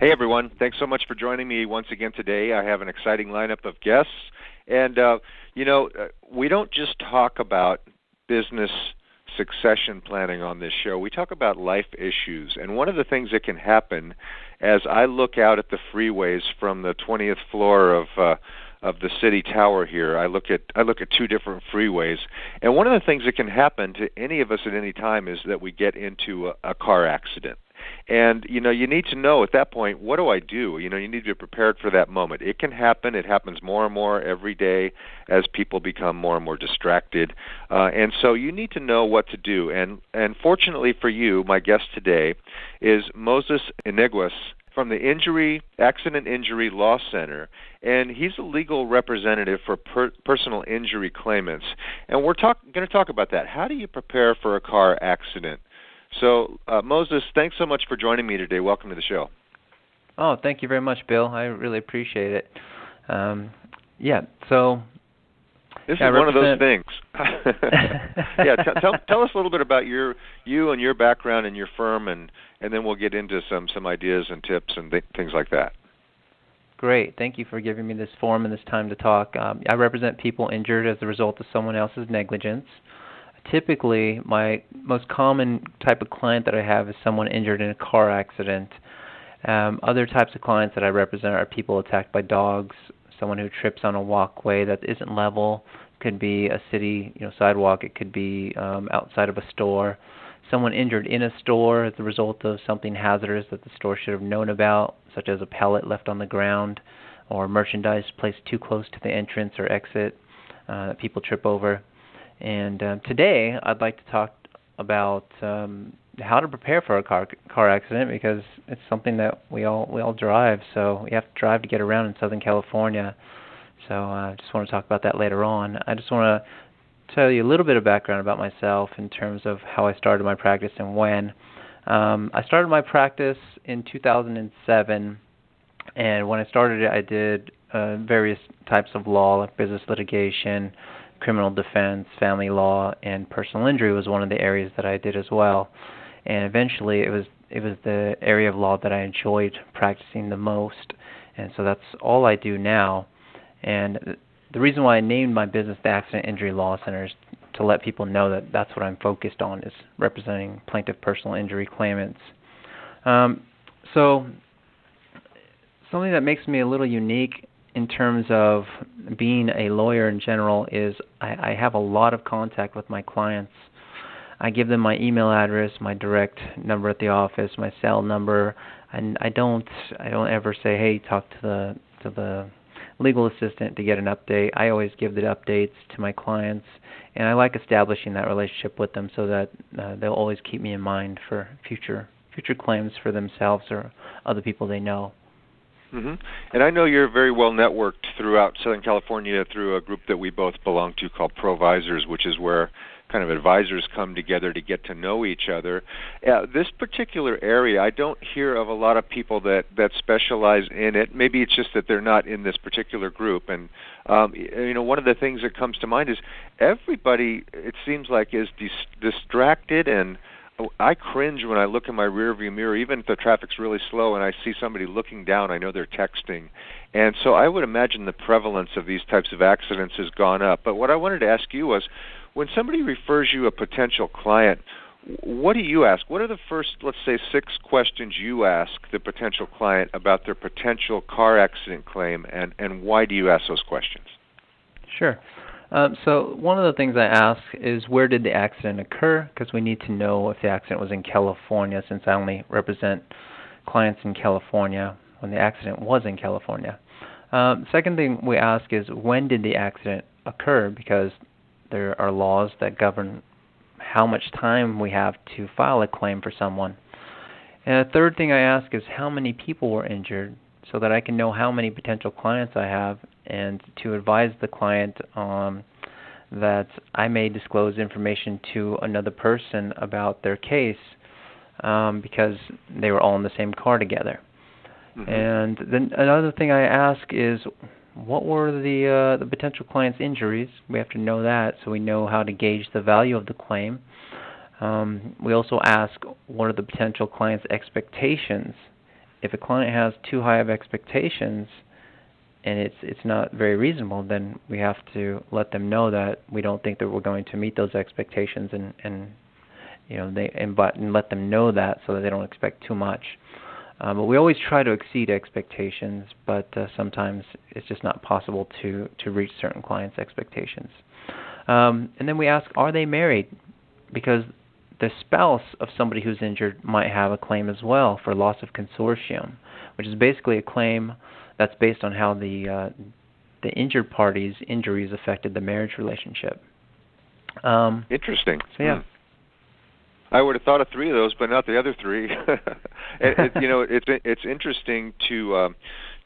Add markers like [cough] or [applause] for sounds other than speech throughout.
Hey everyone, thanks so much for joining me once again today. I have an exciting lineup of guests, and uh, you know, uh, we don't just talk about business succession planning on this show. We talk about life issues, and one of the things that can happen as I look out at the freeways from the 20th floor of uh, of the city tower here, I look at I look at two different freeways, and one of the things that can happen to any of us at any time is that we get into a, a car accident and you know you need to know at that point what do i do you know you need to be prepared for that moment it can happen it happens more and more every day as people become more and more distracted uh, and so you need to know what to do and and fortunately for you my guest today is moses Iniguez from the Injury Accident Injury Law Center, and he's a legal representative for per- personal injury claimants. And we're talk- going to talk about that. How do you prepare for a car accident? So, uh, Moses, thanks so much for joining me today. Welcome to the show. Oh, thank you very much, Bill. I really appreciate it. Um, yeah, so. This yeah, is one of those things. [laughs] [laughs] yeah, t- tell tell us a little bit about your you and your background and your firm, and and then we'll get into some some ideas and tips and th- things like that. Great. Thank you for giving me this forum and this time to talk. Um, I represent people injured as a result of someone else's negligence typically my most common type of client that I have is someone injured in a car accident. Um, other types of clients that I represent are people attacked by dogs, someone who trips on a walkway that isn't level, could be a city you know sidewalk, it could be um, outside of a store, someone injured in a store as a result of something hazardous that the store should have known about, such as a pellet left on the ground or merchandise placed too close to the entrance or exit uh, that people trip over. And uh, today, I'd like to talk about um, how to prepare for a car car accident because it's something that we all we all drive. So we have to drive to get around in Southern California. So uh, I just want to talk about that later on. I just want to tell you a little bit of background about myself in terms of how I started my practice and when. Um, I started my practice in 2007, and when I started it, I did uh, various types of law, like business litigation, criminal defense, family law, and personal injury was one of the areas that I did as well. And eventually, it was it was the area of law that I enjoyed practicing the most, and so that's all I do now. And the reason why I named my business the Accident Injury Law Center is to let people know that that's what I'm focused on is representing plaintiff personal injury claimants. Um, so something that makes me a little unique in terms of being a lawyer in general is I, I have a lot of contact with my clients. I give them my email address, my direct number at the office, my cell number, and I don't I don't ever say, "Hey, talk to the to the legal assistant to get an update." I always give the updates to my clients, and I like establishing that relationship with them so that uh, they'll always keep me in mind for future future claims for themselves or other people they know. Mm-hmm. And I know you're very well networked throughout Southern California through a group that we both belong to called Provisors, which is where kind of advisors come together to get to know each other. Uh, this particular area, I don't hear of a lot of people that that specialize in it. Maybe it's just that they're not in this particular group. And um, you know, one of the things that comes to mind is everybody. It seems like is dis- distracted and I cringe when I look in my rearview mirror, even if the traffic's really slow and I see somebody looking down. I know they're texting, and so I would imagine the prevalence of these types of accidents has gone up. But what I wanted to ask you was, when somebody refers you a potential client, what do you ask? What are the first, let's say, six questions you ask the potential client about their potential car accident claim, and, and why do you ask those questions? Sure. Um, so one of the things I ask is where did the accident occur? Because we need to know if the accident was in California, since I only represent clients in California when the accident was in California. Um, second thing we ask is when did the accident occur? Because there are laws that govern how much time we have to file a claim for someone. And the third thing I ask is how many people were injured so that I can know how many potential clients I have and to advise the client um, that I may disclose information to another person about their case um, because they were all in the same car together. Mm-hmm. And then another thing I ask is what were the uh, the potential client's injuries? We have to know that so we know how to gauge the value of the claim. Um, we also ask what are the potential client's expectations. If a client has too high of expectations and it's it's not very reasonable, then we have to let them know that we don't think that we're going to meet those expectations and and you know they and but and let them know that so that they don't expect too much. Um, but we always try to exceed expectations, but uh, sometimes it's just not possible to to reach certain clients' expectations. Um, and then we ask, are they married? Because the spouse of somebody who's injured might have a claim as well for loss of consortium, which is basically a claim that's based on how the uh, the injured party's injuries affected the marriage relationship. Um, Interesting. So yeah. Hmm. I would have thought of three of those, but not the other three. [laughs] it, it, you know, it's it's interesting to um,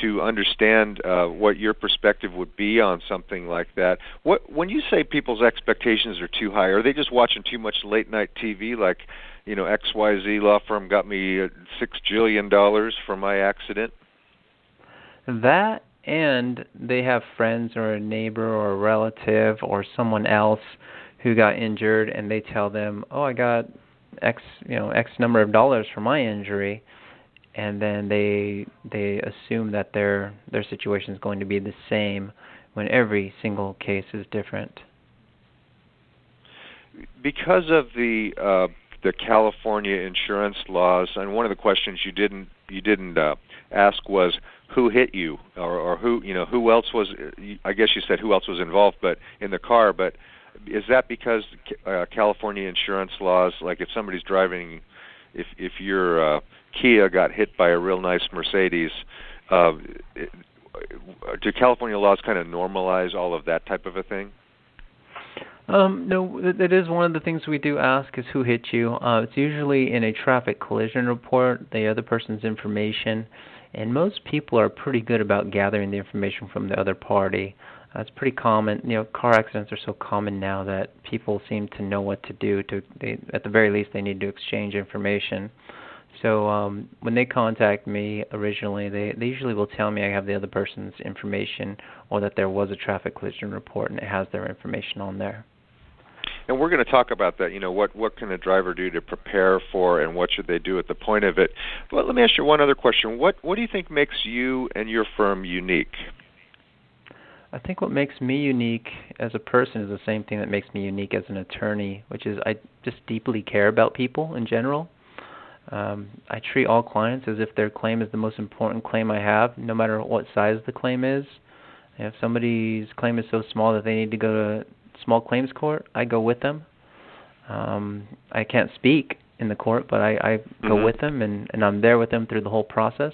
to understand uh, what your perspective would be on something like that. What when you say people's expectations are too high, are they just watching too much late night TV? Like, you know, X Y Z law firm got me uh, six jillion dollars for my accident. That and they have friends or a neighbor or a relative or someone else who got injured and they tell them, "Oh, I got X, you know, X number of dollars for my injury, and then they they assume that their their situation is going to be the same when every single case is different. Because of the uh, the California insurance laws, and one of the questions you didn't you didn't uh, ask was who hit you, or, or who you know who else was. I guess you said who else was involved, but in the car, but is that because uh, California insurance laws, like if somebody's driving, if if your uh, Kia got hit by a real nice Mercedes, uh, do California laws kind of normalize all of that type of a thing? Um, no, that is one of the things we do ask is who hit you. Uh, it's usually in a traffic collision report, the other person's information, and most people are pretty good about gathering the information from the other party. Uh, it's pretty common. You know, car accidents are so common now that people seem to know what to do. To they, at the very least, they need to exchange information. So um, when they contact me originally, they, they usually will tell me I have the other person's information or that there was a traffic collision report and it has their information on there. And we're going to talk about that. You know, what what can a driver do to prepare for, and what should they do at the point of it? But let me ask you one other question. What what do you think makes you and your firm unique? I think what makes me unique as a person is the same thing that makes me unique as an attorney, which is I just deeply care about people in general. Um, I treat all clients as if their claim is the most important claim I have, no matter what size the claim is. If somebody's claim is so small that they need to go to small claims court, I go with them. Um, I can't speak in the court, but I, I go mm-hmm. with them and, and I'm there with them through the whole process.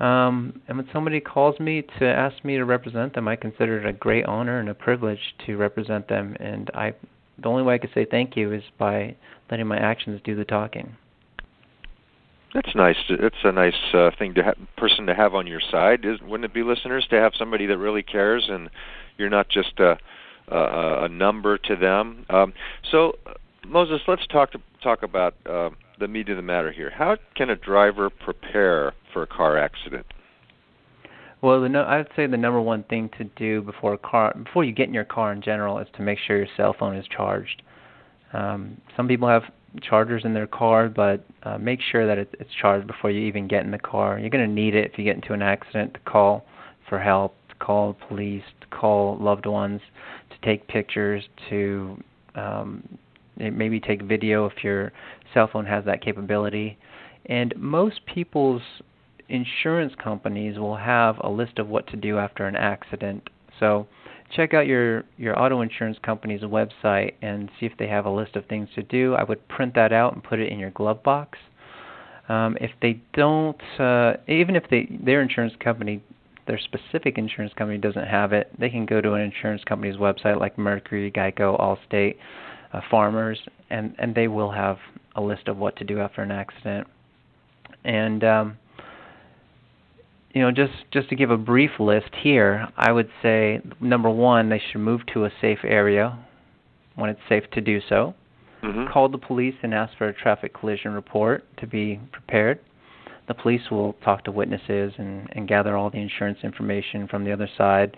Um, and when somebody calls me to ask me to represent them, I consider it a great honor and a privilege to represent them. And I, the only way I could say thank you is by letting my actions do the talking. That's nice. It's a nice uh, thing to have person to have on your side. Is, wouldn't it be, listeners, to have somebody that really cares and you're not just a, a number to them? Um, so, Moses, let's talk to, talk about. Uh, the meat of the matter here. How can a driver prepare for a car accident? Well, the no, I'd say the number one thing to do before a car, before you get in your car in general, is to make sure your cell phone is charged. Um, some people have chargers in their car, but uh, make sure that it, it's charged before you even get in the car. You're going to need it if you get into an accident to call for help, call police, to call loved ones, to take pictures, to um, maybe take video if your cell phone has that capability. And most people's insurance companies will have a list of what to do after an accident. So check out your your auto insurance company's website and see if they have a list of things to do. I would print that out and put it in your glove box. Um, if they don't, uh, even if they their insurance company, their specific insurance company doesn't have it, they can go to an insurance company's website like Mercury, Geico, Allstate, uh, Farmers, and and they will have a list of what to do after an accident. And um, you know, just just to give a brief list here, I would say number one, they should move to a safe area when it's safe to do so. Mm-hmm. Call the police and ask for a traffic collision report to be prepared. The police will talk to witnesses and, and gather all the insurance information from the other side,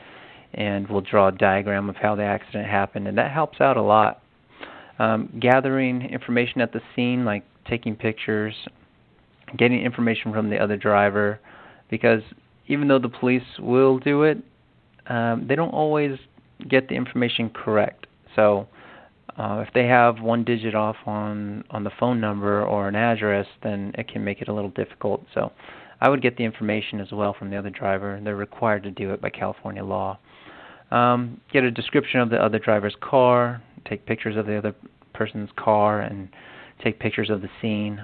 and we'll draw a diagram of how the accident happened, and that helps out a lot. Um, gathering information at the scene, like taking pictures, getting information from the other driver, because even though the police will do it, um, they don't always get the information correct. So uh, if they have one digit off on on the phone number or an address, then it can make it a little difficult. So I would get the information as well from the other driver. They're required to do it by California law. Um, get a description of the other driver's car. Take pictures of the other person's car and take pictures of the scene.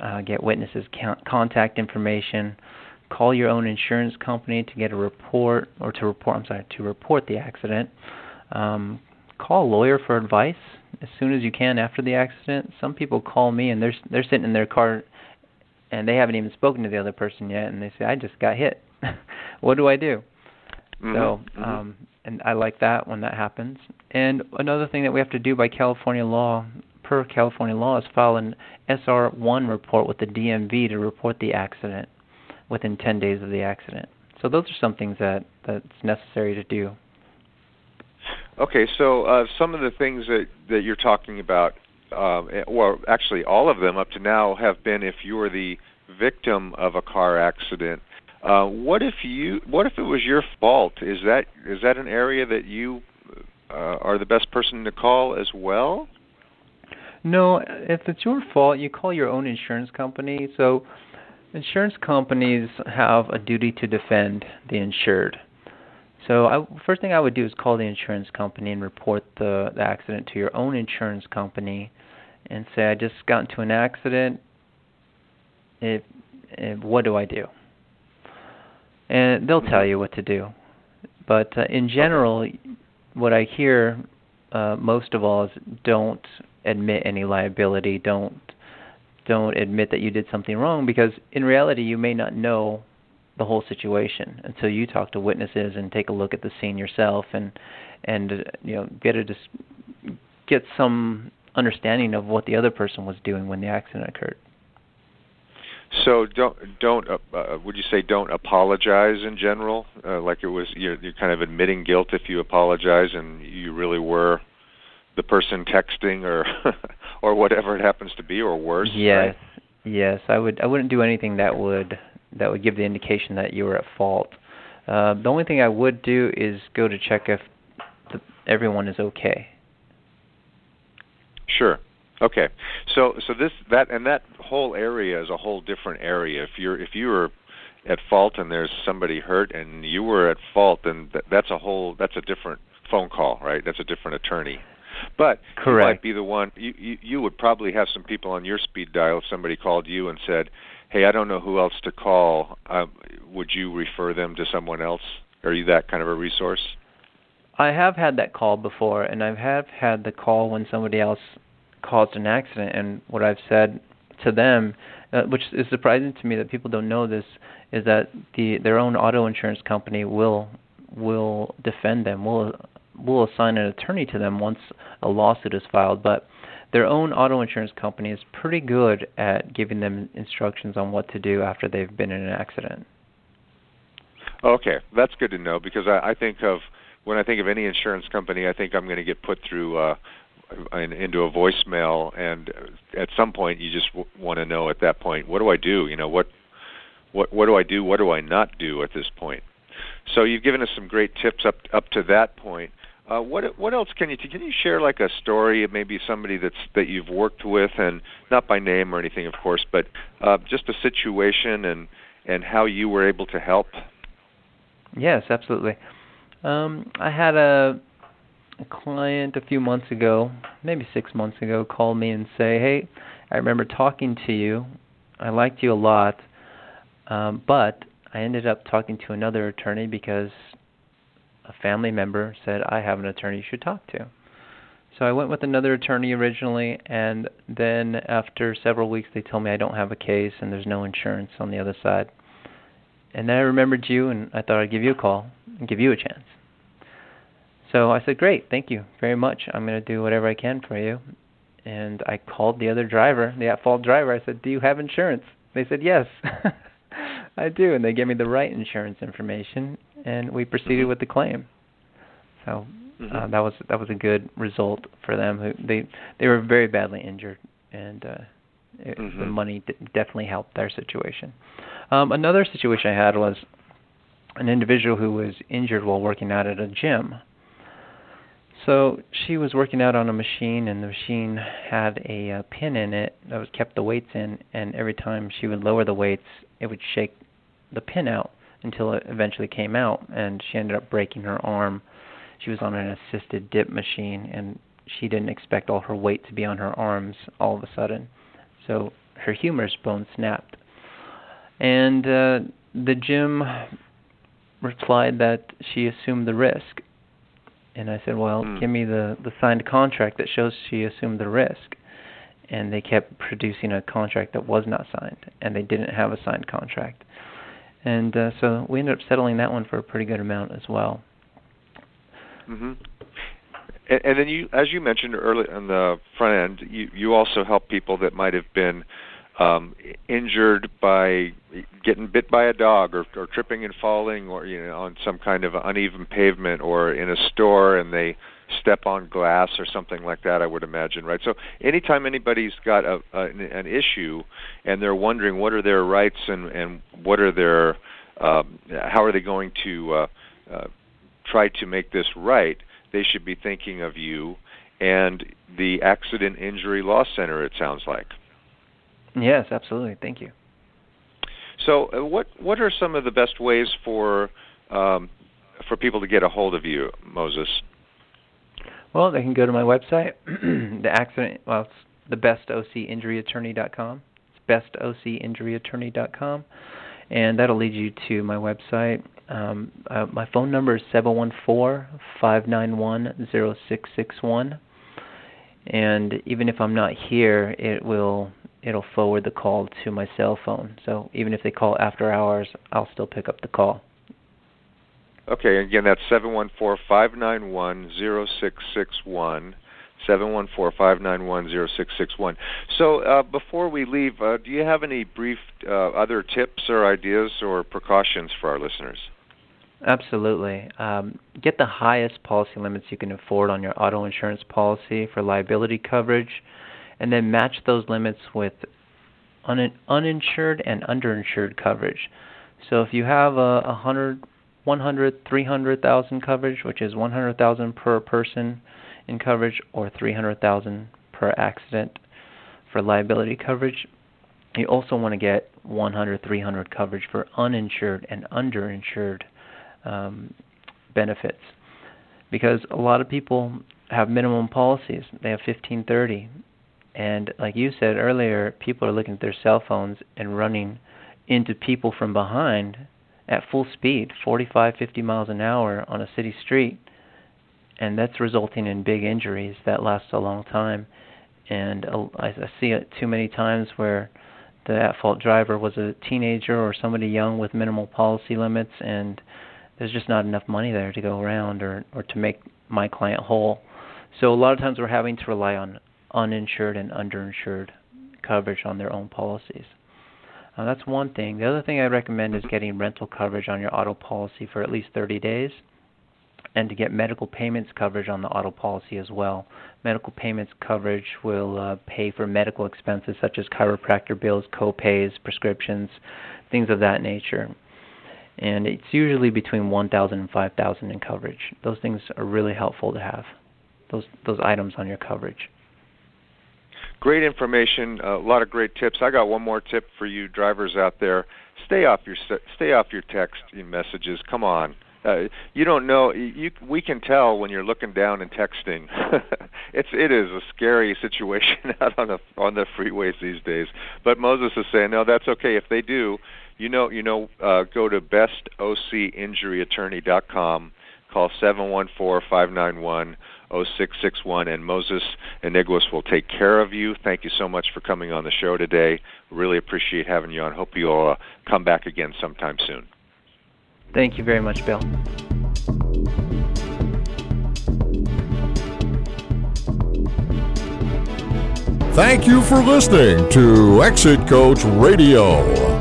Uh, get witnesses' contact information call your own insurance company to get a report or to report I'm sorry to report the accident. Um, call a lawyer for advice as soon as you can after the accident. Some people call me and they're they're sitting in their car and they haven't even spoken to the other person yet and they say I just got hit. [laughs] what do I do? Mm-hmm. So mm-hmm. um and I like that when that happens. And another thing that we have to do by California law per California law is file an SR1 report with the DMV to report the accident within 10 days of the accident. So those are some things that that's necessary to do. Okay, so uh, some of the things that that you're talking about, eh, well, actually all of them up to now have been if you were the victim of a car accident. Uh, what if you? What if it was your fault? Is that is that an area that you uh, are the best person to call as well? No, if it's your fault, you call your own insurance company. So Insurance companies have a duty to defend the insured. So, I, first thing I would do is call the insurance company and report the, the accident to your own insurance company, and say, "I just got into an accident. It, it, what do I do?" And they'll tell you what to do. But uh, in general, what I hear uh, most of all is don't admit any liability. Don't don't admit that you did something wrong because in reality you may not know the whole situation until you talk to witnesses and take a look at the scene yourself and and uh, you know get a dis- get some understanding of what the other person was doing when the accident occurred. So don't don't uh, uh, would you say don't apologize in general? Uh, like it was you're, you're kind of admitting guilt if you apologize and you really were the person texting or [laughs] or whatever it happens to be or worse yes right? yes i would i wouldn't do anything that would that would give the indication that you were at fault. Uh, the only thing i would do is go to check if the, everyone is okay. Sure. Okay. So so this that and that whole area is a whole different area. If you're if you were at fault and there's somebody hurt and you were at fault then that, that's a whole that's a different phone call right? That's a different attorney. But Correct. you might be the one. You, you you would probably have some people on your speed dial if somebody called you and said, "Hey, I don't know who else to call. Uh, would you refer them to someone else? Are you that kind of a resource?" I have had that call before, and I have had the call when somebody else caused an accident. And what I've said to them, uh, which is surprising to me that people don't know this, is that the their own auto insurance company will will defend them, will will assign an attorney to them once a lawsuit is filed, but their own auto insurance company is pretty good at giving them instructions on what to do after they've been in an accident. Okay, that's good to know because I, I think of when I think of any insurance company, I think I'm going to get put through uh, in, into a voicemail, and at some point, you just w- want to know at that point, what do I do? You know, what what what do I do? What do I not do at this point? So you've given us some great tips up up to that point. Uh, what what else can you can you share like a story of maybe somebody that's that you've worked with and not by name or anything of course but uh, just a situation and and how you were able to help? Yes absolutely. Um, I had a, a client a few months ago maybe six months ago call me and say hey I remember talking to you. I liked you a lot um, but I ended up talking to another attorney because a family member said, I have an attorney you should talk to. So I went with another attorney originally, and then after several weeks, they told me I don't have a case and there's no insurance on the other side. And then I remembered you, and I thought I'd give you a call and give you a chance. So I said, Great, thank you very much. I'm going to do whatever I can for you. And I called the other driver, the at fault driver. I said, Do you have insurance? They said, Yes. [laughs] I do, and they gave me the right insurance information, and we proceeded mm-hmm. with the claim. So mm-hmm. uh, that was that was a good result for them. They they were very badly injured, and uh, it, mm-hmm. the money d- definitely helped their situation. Um, another situation I had was an individual who was injured while working out at a gym. So she was working out on a machine, and the machine had a uh, pin in it that was kept the weights in. And every time she would lower the weights, it would shake the pin out until it eventually came out, and she ended up breaking her arm. She was on an assisted dip machine, and she didn't expect all her weight to be on her arms all of a sudden. So her humerus bone snapped. And uh, the gym replied that she assumed the risk. And I said, "Well, mm. give me the the signed contract that shows she assumed the risk." And they kept producing a contract that was not signed, and they didn't have a signed contract and uh, so we ended up settling that one for a pretty good amount as well. Mhm. And, and then you, as you mentioned earlier on the front end, you you also help people that might have been um, injured by getting bit by a dog or, or tripping and falling or you know on some kind of uneven pavement or in a store and they step on glass or something like that i would imagine right? So anytime anybody's got a, a an issue and they're wondering what are their rights and and what are their um, how are they going to uh, uh, try to make this right they should be thinking of you and the accident injury law center it sounds like. Yes absolutely. Thank you. So uh, what what are some of the best ways for um, for people to get a hold of you moses well, they can go to my website, [clears throat] the accident. Well, it's the bestocinjuryattorney.com. It's bestocinjuryattorney.com, and that'll lead you to my website. Um, uh, my phone number is seven one four five nine one zero six six one, and even if I'm not here, it will it'll forward the call to my cell phone. So even if they call after hours, I'll still pick up the call. Okay, again, that's seven one four five nine one zero six six one. Seven one four five nine one zero six six one. So uh, before we leave, uh, do you have any brief uh, other tips or ideas or precautions for our listeners? Absolutely. Um, get the highest policy limits you can afford on your auto insurance policy for liability coverage, and then match those limits with un- uninsured and underinsured coverage. So if you have a, a hundred 100, 300,000 coverage, which is 100,000 per person in coverage, or 300,000 per accident for liability coverage. You also want to get 100, 300 coverage for uninsured and underinsured um, benefits, because a lot of people have minimum policies. They have 15, 30, and like you said earlier, people are looking at their cell phones and running into people from behind at full speed, 45, 50 miles an hour on a city street, and that's resulting in big injuries that last a long time. And uh, I, I see it too many times where the at-fault driver was a teenager or somebody young with minimal policy limits, and there's just not enough money there to go around or or to make my client whole. So a lot of times we're having to rely on uninsured and underinsured coverage on their own policies. Uh, that's one thing. The other thing I recommend is getting rental coverage on your auto policy for at least 30 days and to get medical payments coverage on the auto policy as well. Medical payments coverage will uh, pay for medical expenses such as chiropractor bills, co-pays, prescriptions, things of that nature. and it's usually between 1,000 and 5,000 in coverage. Those things are really helpful to have. Those those items on your coverage. Great information, a lot of great tips. I got one more tip for you drivers out there. Stay off your stay off your text messages. Come on. Uh, you don't know you we can tell when you're looking down and texting [laughs] it's it is a scary situation [laughs] out on the on the freeways these days but moses is saying no that's okay if they do you know you know uh, go to bestocinjuryattorney.com call 714-591 0661 and Moses Iniguez will take care of you. Thank you so much for coming on the show today. Really appreciate having you on. Hope you'll uh, come back again sometime soon. Thank you very much, Bill. Thank you for listening to Exit Coach Radio.